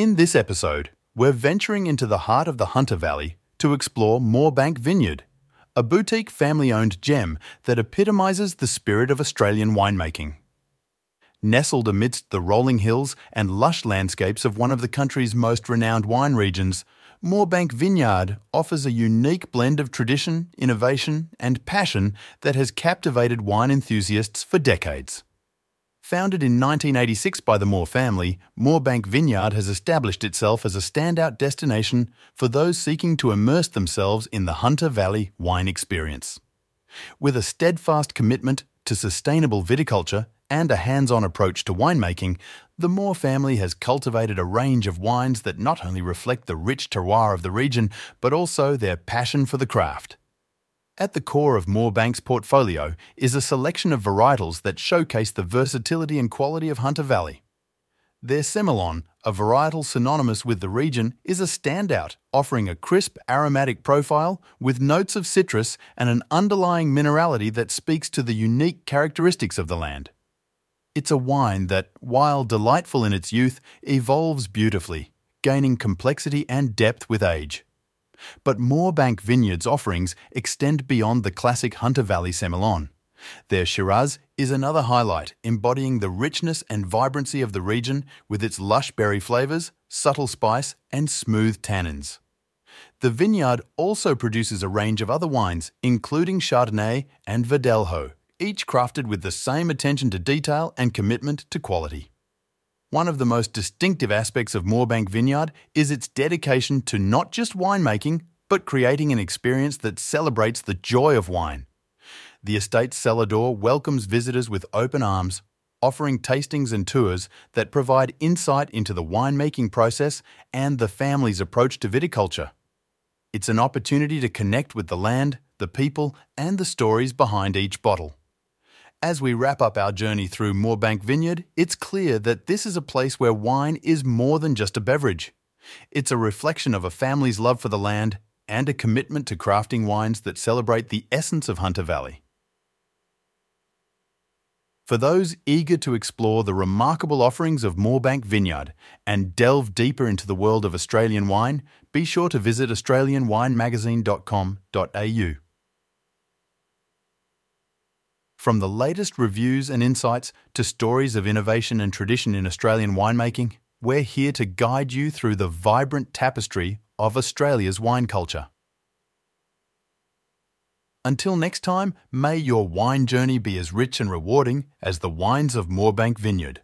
In this episode, we're venturing into the heart of the Hunter Valley to explore Moorebank Vineyard, a boutique family owned gem that epitomises the spirit of Australian winemaking. Nestled amidst the rolling hills and lush landscapes of one of the country's most renowned wine regions, Moorebank Vineyard offers a unique blend of tradition, innovation, and passion that has captivated wine enthusiasts for decades. Founded in 1986 by the Moore family, Moorebank Vineyard has established itself as a standout destination for those seeking to immerse themselves in the Hunter Valley wine experience. With a steadfast commitment to sustainable viticulture and a hands on approach to winemaking, the Moore family has cultivated a range of wines that not only reflect the rich terroir of the region, but also their passion for the craft. At the core of Moorebank's portfolio is a selection of varietals that showcase the versatility and quality of Hunter Valley. Their Semillon, a varietal synonymous with the region, is a standout, offering a crisp aromatic profile with notes of citrus and an underlying minerality that speaks to the unique characteristics of the land. It's a wine that, while delightful in its youth, evolves beautifully, gaining complexity and depth with age. But Moorebank Vineyard's offerings extend beyond the classic Hunter Valley Semillon. Their Shiraz is another highlight, embodying the richness and vibrancy of the region with its lush berry flavours, subtle spice, and smooth tannins. The vineyard also produces a range of other wines, including Chardonnay and Verdelho, each crafted with the same attention to detail and commitment to quality. One of the most distinctive aspects of Moorebank Vineyard is its dedication to not just winemaking, but creating an experience that celebrates the joy of wine. The estate's cellar door welcomes visitors with open arms, offering tastings and tours that provide insight into the winemaking process and the family's approach to viticulture. It's an opportunity to connect with the land, the people, and the stories behind each bottle. As we wrap up our journey through Moorebank Vineyard, it's clear that this is a place where wine is more than just a beverage. It's a reflection of a family's love for the land and a commitment to crafting wines that celebrate the essence of Hunter Valley. For those eager to explore the remarkable offerings of Moorebank Vineyard and delve deeper into the world of Australian wine, be sure to visit australianwinemagazine.com.au. From the latest reviews and insights to stories of innovation and tradition in Australian winemaking, we're here to guide you through the vibrant tapestry of Australia's wine culture. Until next time, may your wine journey be as rich and rewarding as the wines of Moorebank Vineyard.